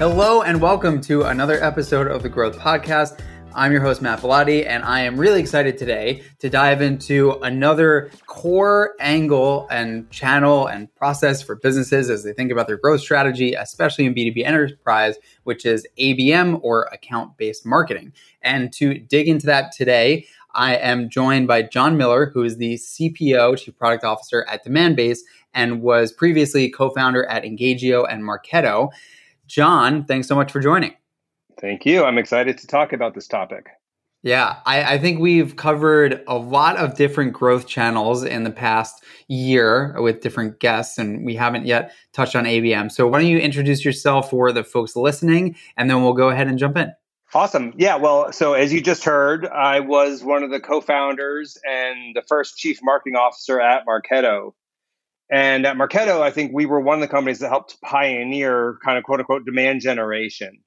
Hello, and welcome to another episode of the Growth Podcast. I'm your host, Matt Bilotti, and I am really excited today to dive into another core angle and channel and process for businesses as they think about their growth strategy, especially in B2B enterprise, which is ABM or account based marketing. And to dig into that today, I am joined by Jon Miller, who is the CPO, Chief Product Officer at Demandbase, and was previously co founder at Engagio and Marketo. Jon, thanks so much for joining. Thank you. I'm excited to talk about this topic. Yeah, I, I, think we've covered a lot of different growth channels in the past year with different guests, and we haven't yet touched on ABM. So, why don't you introduce yourself for the folks listening, and then we'll go ahead and jump in. Awesome. Yeah. Well, so as you just heard, I was one of the co founders and the first chief marketing officer at Marketo. And at Marketo, I think we were one of the companies that helped pioneer kind of quote unquote demand generation,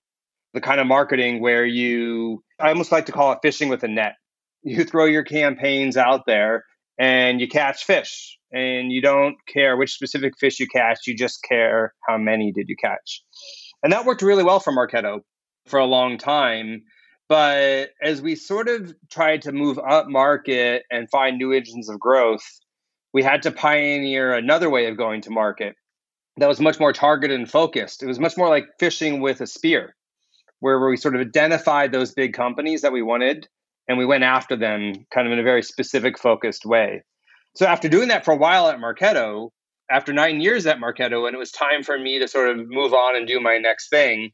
the kind of marketing where you, I almost like to call it fishing with a net. You throw your campaigns out there and you catch fish and you don't care which specific fish you catch, you just care how many did you catch. And that worked really well for Marketo for a long time. But as we sort of tried to move up market and find new engines of growth, we had to pioneer another way of going to market that was much more targeted and focused. It was much more like fishing with a spear, where we sort of identified those big companies that we wanted and we went after them kind of in a very specific, focused way. So after doing that for a while at Marketo, after nine years at Marketo, and it was time for me to sort of move on and do my next thing,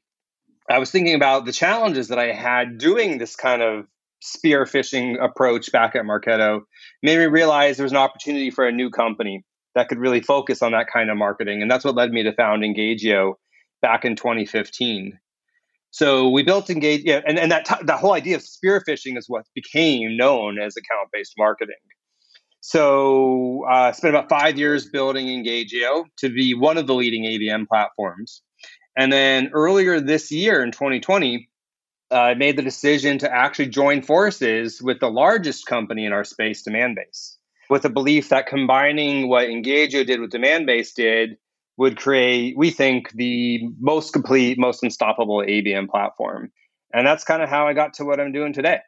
I was thinking about the challenges that I had doing this kind of spear fishing approach back at Marketo made me realize there was an opportunity for a new company that could really focus on that kind of marketing. And that's what led me to found Engagio back in 2015. So we built Engage, yeah, and, and that, t- that whole idea of spear fishing is what became known as account based marketing. So I uh, spent about five years building Engagio to be one of the leading ABM platforms. And then earlier this year in 2020, uh, made the decision to actually join forces with the largest company in our space, Demandbase, with the belief that combining what Engagio did with Demandbase did would create, we think, the most complete, most unstoppable ABM platform. And that's kind of how I got to what I'm doing today.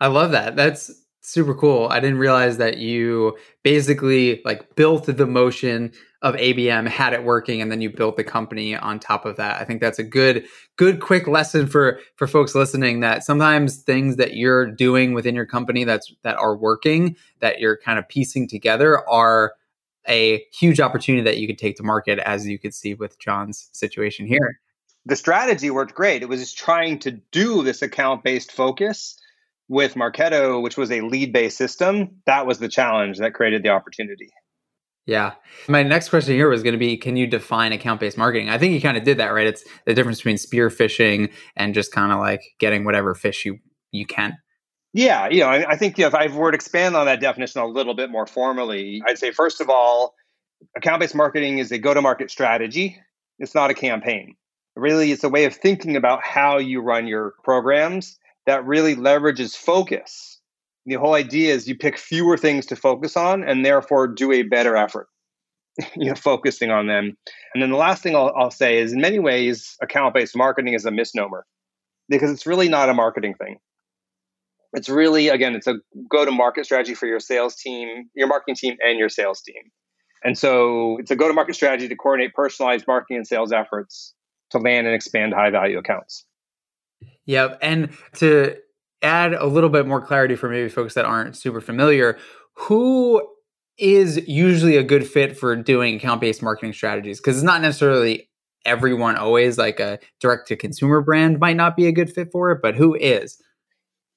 I love that. That's super cool. I didn't realize that you basically like built the motion of ABM, had it working, and then you built the company on top of that. I think that's a good, good, quick lesson for for folks listening. That sometimes things that you're doing within your company that's that are working, that you're kind of piecing together, are a huge opportunity that you could take to market, as you could see with Jon's situation here. The strategy worked great. It was just trying to do this account based focus with Marketo, which was a lead based system. That was the challenge that created the opportunity. Yeah. My next question here was going to be can you define account based marketing? I think you kind of did that, right? It's the difference between spear fishing and just kind of like getting whatever fish you, you can. Yeah. You know, I, I think you know, if I were to expand on that definition a little bit more formally, I'd say, first of all, account based marketing is a go to market strategy, it's not a campaign. Really, it's a way of thinking about how you run your programs that really leverages focus the whole idea is you pick fewer things to focus on and therefore do a better effort you know focusing on them. And then the last thing I'll, I'll say is in many ways account-based marketing is a misnomer because it's really not a marketing thing. It's really again it's a go-to-market strategy for your sales team your marketing team and your sales team. And so it's a go-to-market strategy to coordinate personalized marketing and sales efforts to land and expand high value accounts. Yep. And to add a little bit more clarity for maybe folks that aren't super familiar, who is usually a good fit for doing account based marketing strategies? Because it's not necessarily everyone always like a direct to consumer brand might not be a good fit for it, but who is?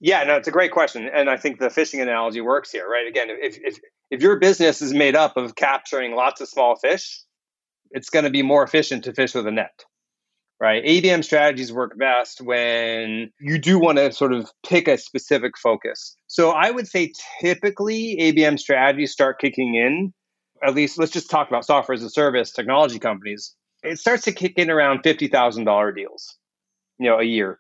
Yeah, no, it's a great question, and I think the fishing analogy works here, right? Again, if if if your business is made up of capturing lots of small fish, it's going to be more efficient to fish with a net right? ABM strategies work best when you do want to sort of pick a specific focus. So I would say typically ABM strategies start kicking in, at least let's just talk about software as a service technology companies. It starts to kick in around $50,000 deals, you know, a year.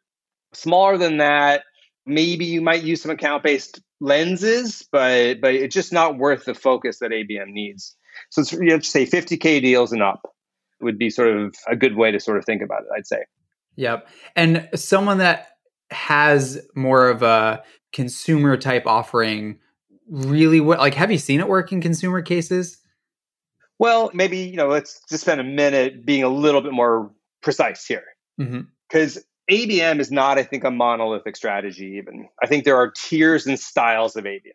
Smaller than that, maybe you might use some account-based lenses, but but it's just not worth the focus that ABM needs. So it's, you have to say 50k deals and up would be sort of a good way to sort of think about it, I'd say. Yep. And someone that has more of a consumer type offering really what like have you seen it work in consumer cases? Well, maybe, you know, let's just spend a minute being a little bit more precise here. Because mm-hmm. ABM is not, I think, a monolithic strategy, even. I think there are tiers and styles of ABM.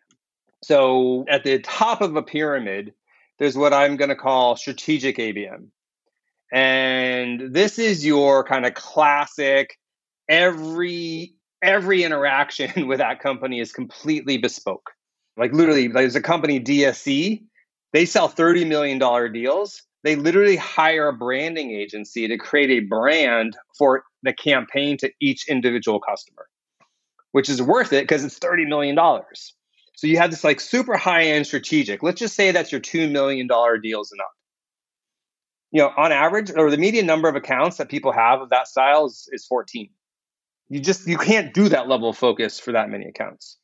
So at the top of a pyramid, there's what I'm going to call strategic ABM. And this is your kind of classic every every interaction with that company is completely bespoke. Like literally, there's a company DSC, they sell $30 million deals. They literally hire a branding agency to create a brand for the campaign to each individual customer, which is worth it because it's $30 million. So you have this like super high end strategic. Let's just say that's your $2 million deals and up. You know, on average, or the median number of accounts that people have of that style is, is 14. You just you can't do that level of focus for that many accounts.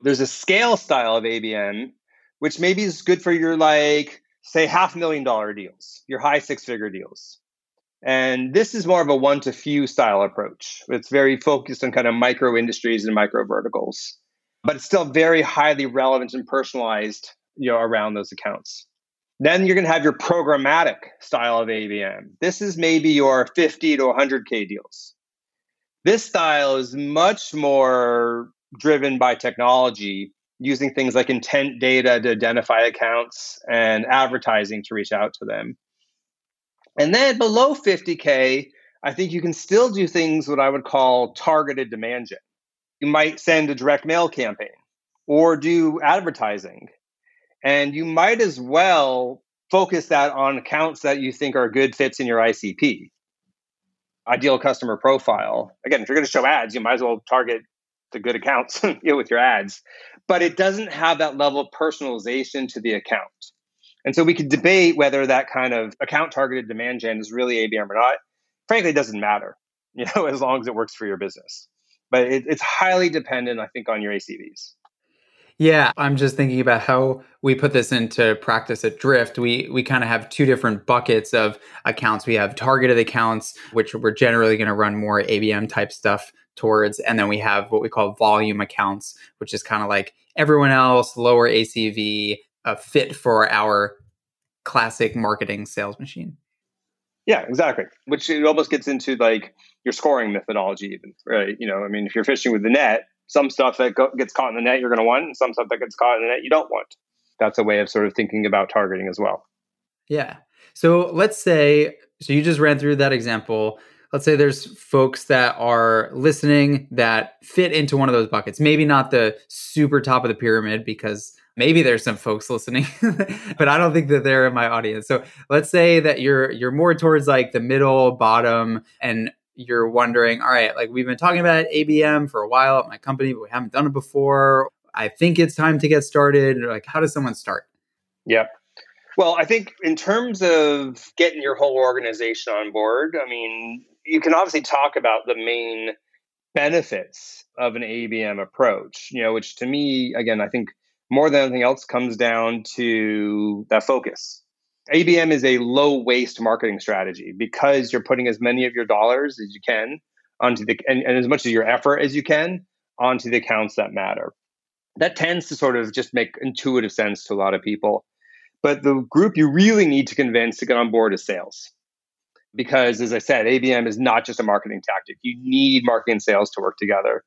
There's a scale style of ABM, which maybe is good for your like say half million dollar deals, your high six figure deals. And this is more of a one to few style approach. It's very focused on kind of micro industries and micro verticals, but it's still very highly relevant and personalized, you know, around those accounts. Then you're going to have your programmatic style of ABM. This is maybe your 50 to 100K deals. This style is much more driven by technology, using things like intent data to identify accounts and advertising to reach out to them. And then below 50K, I think you can still do things what I would call targeted demand gen. You might send a direct mail campaign or do advertising. And you might as well focus that on accounts that you think are good fits in your ICP ideal customer profile. Again, if you're going to show ads, you might as well target the good accounts with your ads. But it doesn't have that level of personalization to the account. And so we could debate whether that kind of account targeted demand gen is really ABM or not. Frankly, it doesn't matter, you know, as long as it works for your business. But it, it's highly dependent, I think, on your ACVs. Yeah, I'm just thinking about how we put this into practice at Drift. We we kind of have two different buckets of accounts. We have targeted accounts, which we're generally going to run more ABM type stuff towards, and then we have what we call volume accounts, which is kind of like everyone else, lower ACV, a fit for our classic marketing sales machine. Yeah, exactly. Which it almost gets into like your scoring methodology, even right? You know, I mean, if you're fishing with the net, some stuff that go- gets caught in the net you're going to want, and some stuff that gets caught in the net you don't want. That's a way of sort of thinking about targeting as well. Yeah. So let's say, so you just ran through that example. Let's say there's folks that are listening that fit into one of those buckets. Maybe not the super top of the pyramid because maybe there's some folks listening but i don't think that they're in my audience so let's say that you're you're more towards like the middle bottom and you're wondering, all right, like we've been talking about ABM for a while at my company, but we haven't done it before. I think it's time to get started. Like, how does someone start? Yep. Well, I think in terms of getting your whole organization on board, I mean, you can obviously talk about the main benefits of an ABM approach, you know, which to me, again, I think more than anything else comes down to that focus. ABM is a low waste marketing strategy because you're putting as many of your dollars as you can onto the and, and as much of your effort as you can onto the accounts that matter. That tends to sort of just make intuitive sense to a lot of people. But the group you really need to convince to get on board is sales. Because as I said, ABM is not just a marketing tactic. You need marketing and sales to work together.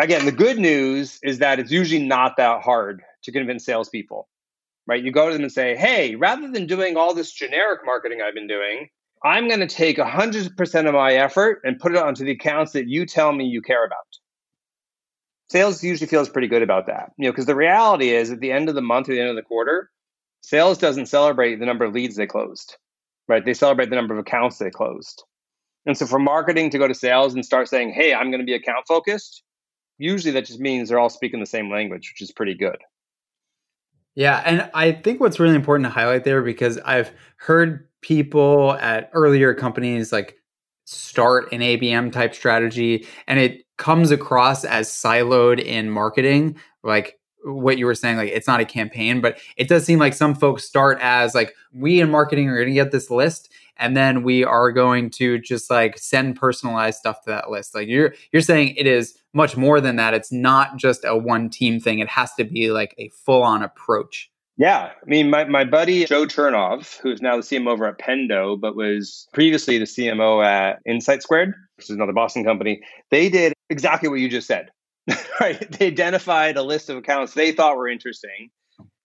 Again, the good news is that it's usually not that hard to convince salespeople right? You go to them and say, hey, rather than doing all this generic marketing I've been doing, I'm going to take 100% of my effort and put it onto the accounts that you tell me you care about. Sales usually feels pretty good about that, you know, because the reality is at the end of the month or the end of the quarter, sales doesn't celebrate the number of leads they closed, right? They celebrate the number of accounts they closed. And so for marketing to go to sales and start saying, hey, I'm going to be account focused, usually that just means they're all speaking the same language, which is pretty good. Yeah, and I think what's really important to highlight there because I've heard people at earlier companies like start an ABM type strategy and it comes across as siloed in marketing like what you were saying like it's not a campaign but it does seem like some folks start as like we in marketing are going to get this list and then we are going to just like send personalized stuff to that list. Like you're you're saying it is much more than that. It's not just a one team thing. It has to be like a full on approach. Yeah. I mean, my, my buddy Joe Chernov, who's now the CMO over at Pendo, but was previously the CMO at InsightSquared, which is another Boston company, they did exactly what you just said. right? They identified a list of accounts they thought were interesting.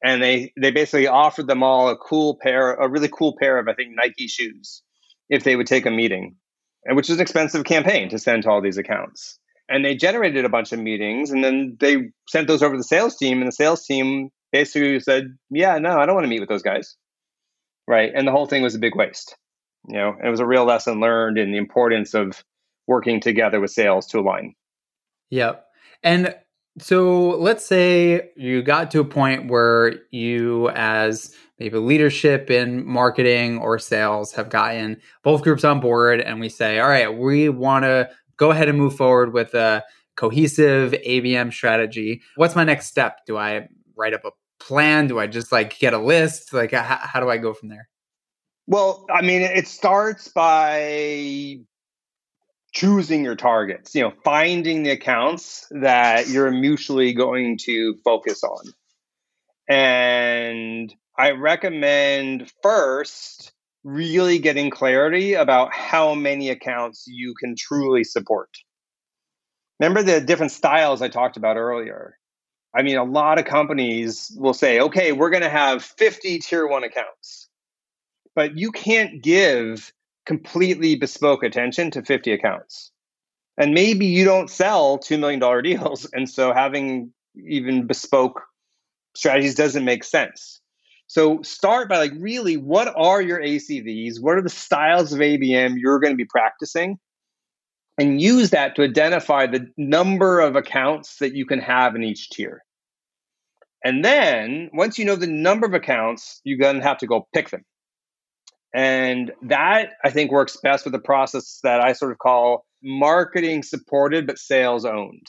And they, they basically offered them all a cool pair, a really cool pair of, I think, Nike shoes if they would take a meeting, and which is an expensive campaign to send to all these accounts and they generated a bunch of meetings and then they sent those over to the sales team and the sales team basically said, "Yeah, no, I don't want to meet with those guys." Right? And the whole thing was a big waste. You know, it was a real lesson learned in the importance of working together with sales to align. Yep. And so let's say you got to a point where you as maybe leadership in marketing or sales have gotten both groups on board and we say, all right, we want to go ahead and move forward with a cohesive ABM strategy. What's my next step? Do I write up a plan? Do I just like get a list? Like, how, how do I go from there? Well, I mean, it starts by choosing your targets, you know, finding the accounts that you're mutually going to focus on. And I recommend first really getting clarity about how many accounts you can truly support. Remember the different styles I talked about earlier? I mean, a lot of companies will say, okay, we're going to have 50 tier one accounts, but you can't give completely bespoke attention to 50 accounts. And maybe you don't sell $2 million deals. And so having even bespoke strategies doesn't make sense. So start by like, really, what are your ACVs? What are the styles of ABM you're going to be practicing? And use that to identify the number of accounts that you can have in each tier. And then once you know the number of accounts, you're going to have to go pick them. And that I think works best with a process that I sort of call marketing supported but sales owned.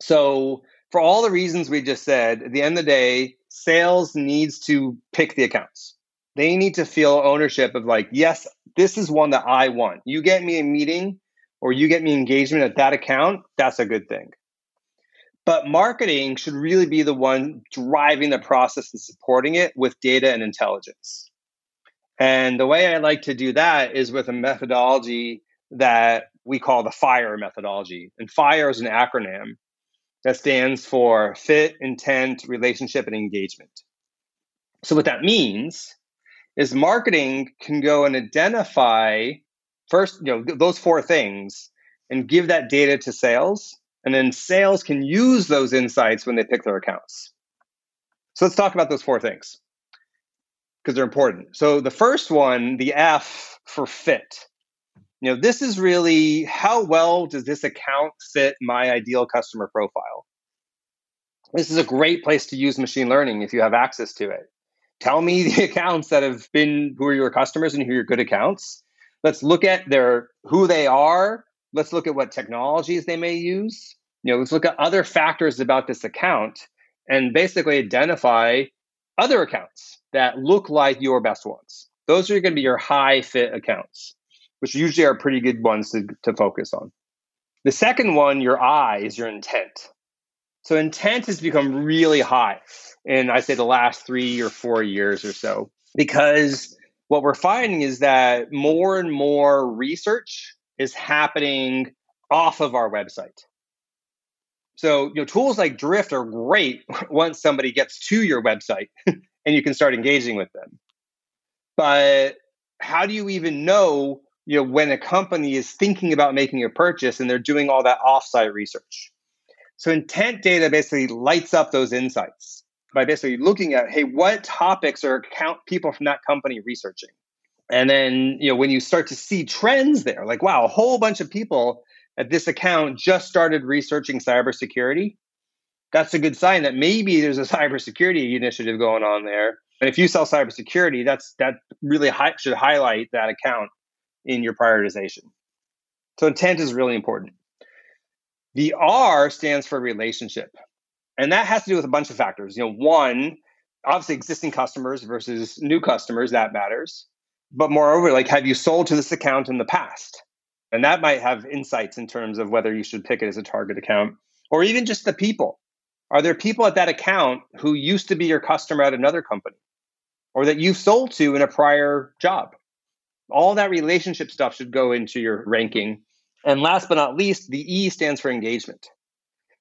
So, for all the reasons we just said, at the end of the day, sales needs to pick the accounts. They need to feel ownership of, like, yes, this is one that I want. You get me a meeting or you get me engagement at that account, that's a good thing. But marketing should really be the one driving the process and supporting it with data and intelligence. And the way I like to do that is with a methodology that we call the FIRE methodology. And FIRE is an acronym that stands for fit, intent, relationship, and engagement. So, what that means is marketing can go and identify first, you know, those four things and give that data to sales and then sales can use those insights when they pick their accounts. So let's talk about those four things because they're important. So the first one, the F for fit. You know, this is really how well does this account fit my ideal customer profile? This is a great place to use machine learning if you have access to it. Tell me the accounts that have been who are your customers and who are your good accounts. Let's look at their who they are, let's look at what technologies they may use. You know, let's look at other factors about this account and basically identify other accounts that look like your best ones. Those are going to be your high fit accounts, which usually are pretty good ones to, to focus on. The second one, your I, is your intent. So intent has become really high in, I say, the last three or four years or so, because what we're finding is that more and more research is happening off of our website. So, you know, tools like Drift are great once somebody gets to your website and you can start engaging with them. But how do you even know, you know, when a company is thinking about making a purchase and they're doing all that offsite research? So intent data basically lights up those insights by basically looking at, hey, what topics are account people from that company researching? And then, you know, when you start to see trends there, like, wow, a whole bunch of people at this account just started researching cybersecurity, that's a good sign that maybe there's a cybersecurity initiative going on there. And if you sell cybersecurity, that's that really hi- should highlight that account in your prioritization. So intent is really important. The R stands for relationship. And that has to do with a bunch of factors. You know, one, obviously existing customers versus new customers, that matters. But moreover, like, have you sold to this account in the past? And that might have insights in terms of whether you should pick it as a target account or even just the people. Are there people at that account who used to be your customer at another company or that you've sold to in a prior job? All that relationship stuff should go into your ranking. And last but not least, the E stands for engagement,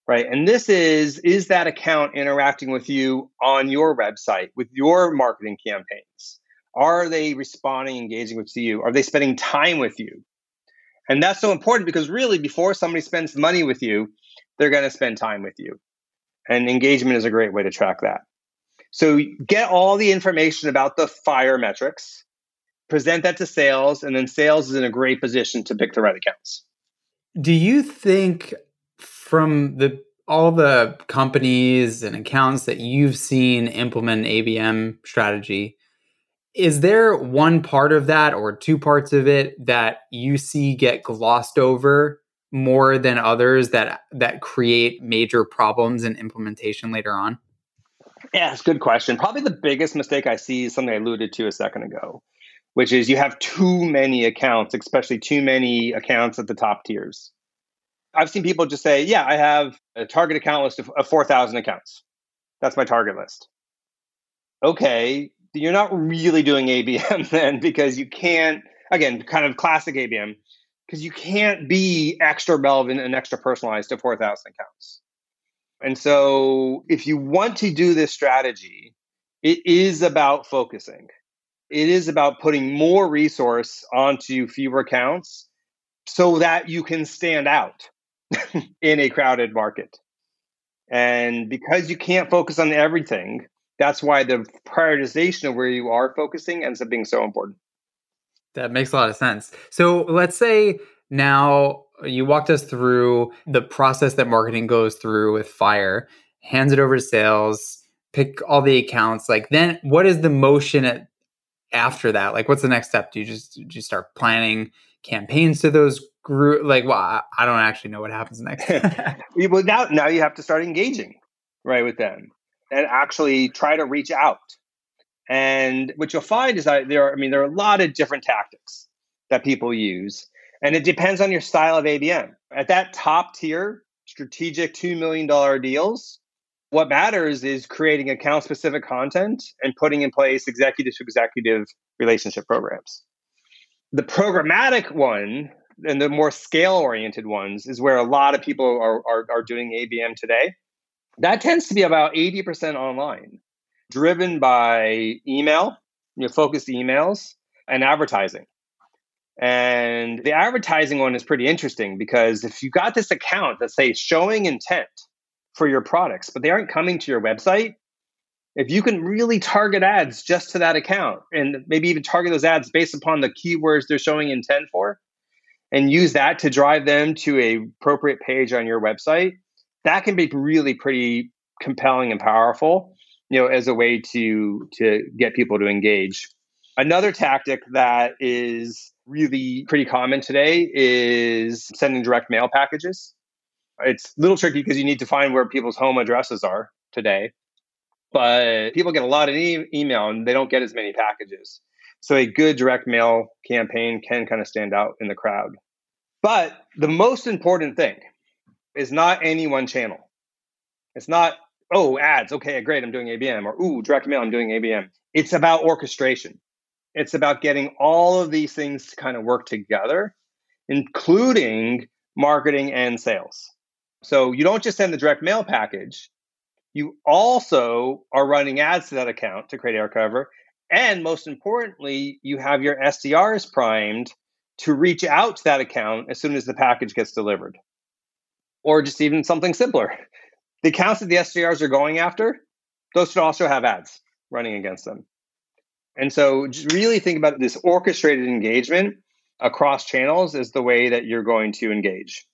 right? And this is is that account interacting with you on your website, with your marketing campaigns? Are they responding, engaging with you? Are they spending time with you? And that's so important because really, before somebody spends money with you, they're going to spend time with you. And engagement is a great way to track that. So get all the information about the fire metrics, present that to sales, and then sales is in a great position to pick the right accounts. Do you think from the all the companies and accounts that you've seen implement ABM strategy, is there one part of that or two parts of it that you see get glossed over more than others that that create major problems in implementation later on? Yeah, it's a good question. Probably the biggest mistake I see is something I alluded to a second ago, which is you have too many accounts, especially too many accounts at the top tiers. I've seen people just say, Yeah, I have a target account list of, of 4,000 accounts. That's my target list. Okay, you're not really doing ABM then because you can't, again, kind of classic ABM, because you can't be extra relevant and extra personalized to 4,000 accounts. And so if you want to do this strategy, it is about focusing. It is about putting more resource onto fewer accounts so that you can stand out in a crowded market. And because you can't focus on everything, that's why the prioritization of where you are focusing ends up being so important. That makes a lot of sense. So let's say now you walked us through the process that marketing goes through with Fire, hands it over to sales, pick all the accounts. Like then what is the motion at, after that? Like what's the next step? Do you just do you start planning campaigns to those group like well I don't actually know what happens next. well now now you have to start engaging right with them and actually try to reach out. And what you'll find is that there are, I mean, there are a lot of different tactics that people use. And it depends on your style of ABM. At that top tier, strategic $2 million deals, what matters is creating account specific content and putting in place executive to executive relationship programs. The programmatic one and the more scale oriented ones is where a lot of people are, are, are doing ABM today that tends to be about 80% online, driven by email, you know, focused emails, and advertising. And the advertising one is pretty interesting because if you got this account that say showing intent for your products, but they aren't coming to your website, if you can really target ads just to that account and maybe even target those ads based upon the keywords they're showing intent for and use that to drive them to a appropriate page on your website, that can be really pretty compelling and powerful, you know, as a way to to get people to engage. Another tactic that is really pretty common today is sending direct mail packages. It's a little tricky because you need to find where people's home addresses are today. But people get a lot of e- email and they don't get as many packages. So a good direct mail campaign can kind of stand out in the crowd. But the most important thing is not any one channel. It's not, oh, ads, okay, great, I'm doing ABM, or ooh, direct mail, I'm doing ABM. It's about orchestration. It's about getting all of these things to kind of work together, including marketing and sales. So you don't just send the direct mail package, you also are running ads to that account to create air cover. And most importantly, you have your SDRs primed to reach out to that account as soon as the package gets delivered or just even something simpler. The accounts that the SDRs are going after, those should also have ads running against them. And so just really think about this orchestrated engagement across channels is the way that you're going to engage.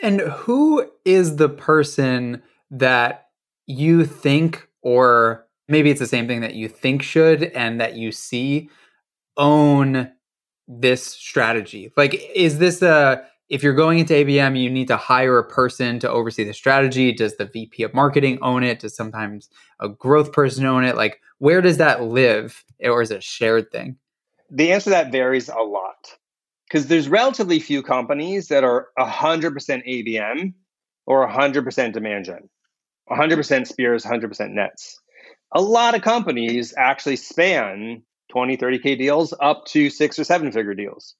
And who is the person that you think, or maybe it's the same thing that you think should and that you see own this strategy? Like, is this a if you're going into ABM, you need to hire a person to oversee the strategy. Does the VP of marketing own it? Does sometimes a growth person own it? Like, where does that live, or is it a shared thing? The answer to that varies a lot because there's relatively few companies that are 100% ABM or 100% demand gen, 100% spears, 100% nets. A lot of companies actually span 20, 30K deals up to six or seven figure deals.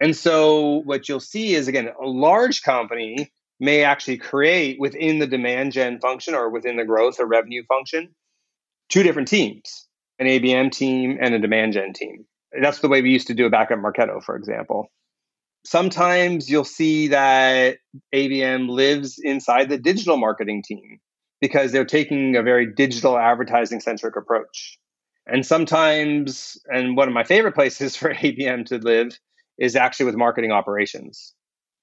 And so what you'll see is again, a large company may actually create within the demand gen function or within the growth or revenue function two different teams an ABM team and a demand gen team. That's the way we used to do it back at Marketo, for example. Sometimes you'll see that ABM lives inside the digital marketing team because they're taking a very digital advertising centric approach. And sometimes, and one of my favorite places for ABM to live is actually with marketing operations.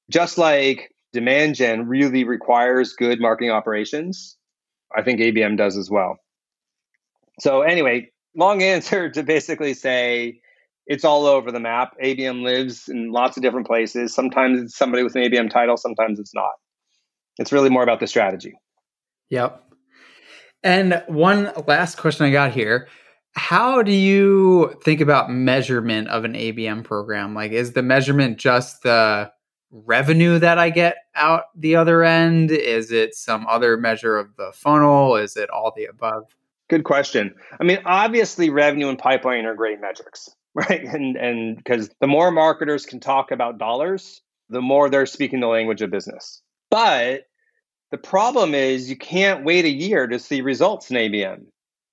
Just like demand gen really requires good marketing operations, I think ABM does as well. So, anyway, long answer to basically say it's all over the map. ABM lives in lots of different places. Sometimes it's somebody with an ABM title, sometimes it's not. It's really more about the strategy. Yep. And one last question I got here. How do you think about measurement of an ABM program? Like, is the measurement just the revenue that I get out the other end? Is it some other measure of the funnel? Is it all the above? Good question. I mean, obviously, revenue and pipeline are great metrics, right? And and because the more marketers can talk about dollars, the more they're speaking the language of business. But the problem is you can't wait a year to see results in ABM.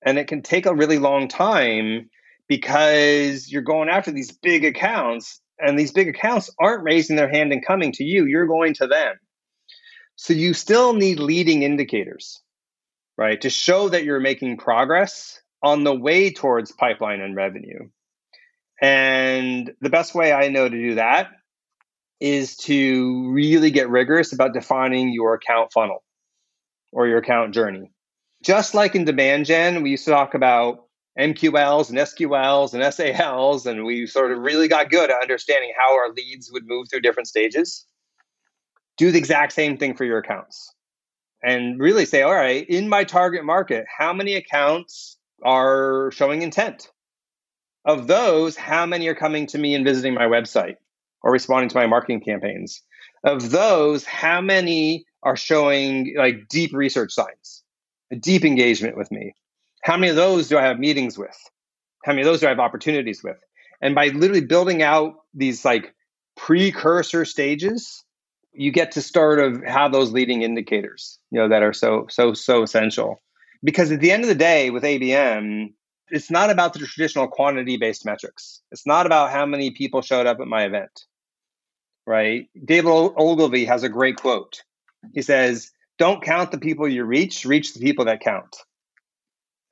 And it can take a really long time because you're going after these big accounts and these big accounts aren't raising their hand and coming to you, you're going to them. So you still need leading indicators right? To show that you're making progress on the way towards pipeline and revenue. And the best way I know to do that is to really get rigorous about defining your account funnel or your account journey. Just like in demand gen, we used to talk about MQLs and SQLs and SALs, and we sort of really got good at understanding how our leads would move through different stages. Do the exact same thing for your accounts and really say, all right, in my target market, how many accounts are showing intent? Of those, how many are coming to me and visiting my website or responding to my marketing campaigns? Of those, how many are showing like deep research signs, a deep engagement with me? How many of those do I have meetings with? How many of those do I have opportunities with? And by literally building out these like precursor stages you get to start of have those leading indicators, you know, that are so so so essential. Because at the end of the day, with ABM, it's not about the traditional quantity based metrics. It's not about how many people showed up at my event, right? David Ogilvy has a great quote. He says, "Don't count the people you reach; reach the people that count."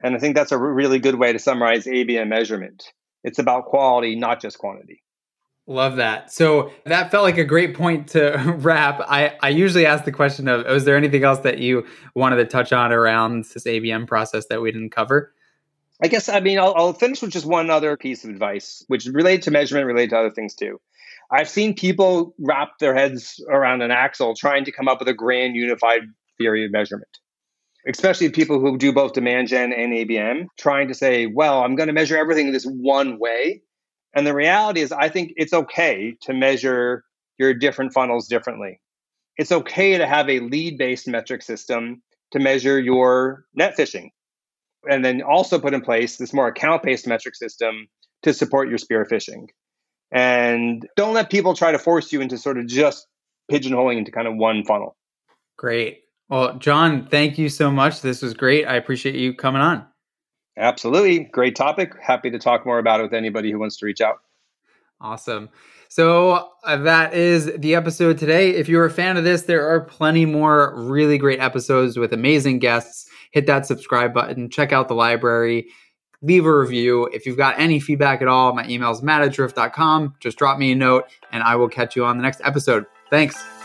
And I think that's a really good way to summarize ABM measurement. It's about quality, not just quantity. Love that. So that felt like a great point to wrap. I, I usually ask the question of, was there anything else that you wanted to touch on around this ABM process that we didn't cover? I guess, I mean, I'll, I'll finish with just one other piece of advice, which is related to measurement, related to other things too. I've seen people wrap their heads around an axle trying to come up with a grand unified theory of measurement, especially people who do both demand gen and ABM, trying to say, well, I'm going to measure everything this one way and the reality is, I think it's okay to measure your different funnels differently. It's okay to have a lead based metric system to measure your net fishing. And then also put in place this more account based metric system to support your spear fishing. And don't let people try to force you into sort of just pigeonholing into kind of one funnel. Great. Well, Jon, thank you so much. This was great. I appreciate you coming on. Absolutely. Great topic. Happy to talk more about it with anybody who wants to reach out. Awesome. So uh, that is the episode today. If you're a fan of this, there are plenty more really great episodes with amazing guests. Hit that subscribe button, check out the library, leave a review. If you've got any feedback at all, my email is matt at drift.com. Just drop me a note and I will catch you on the next episode. Thanks.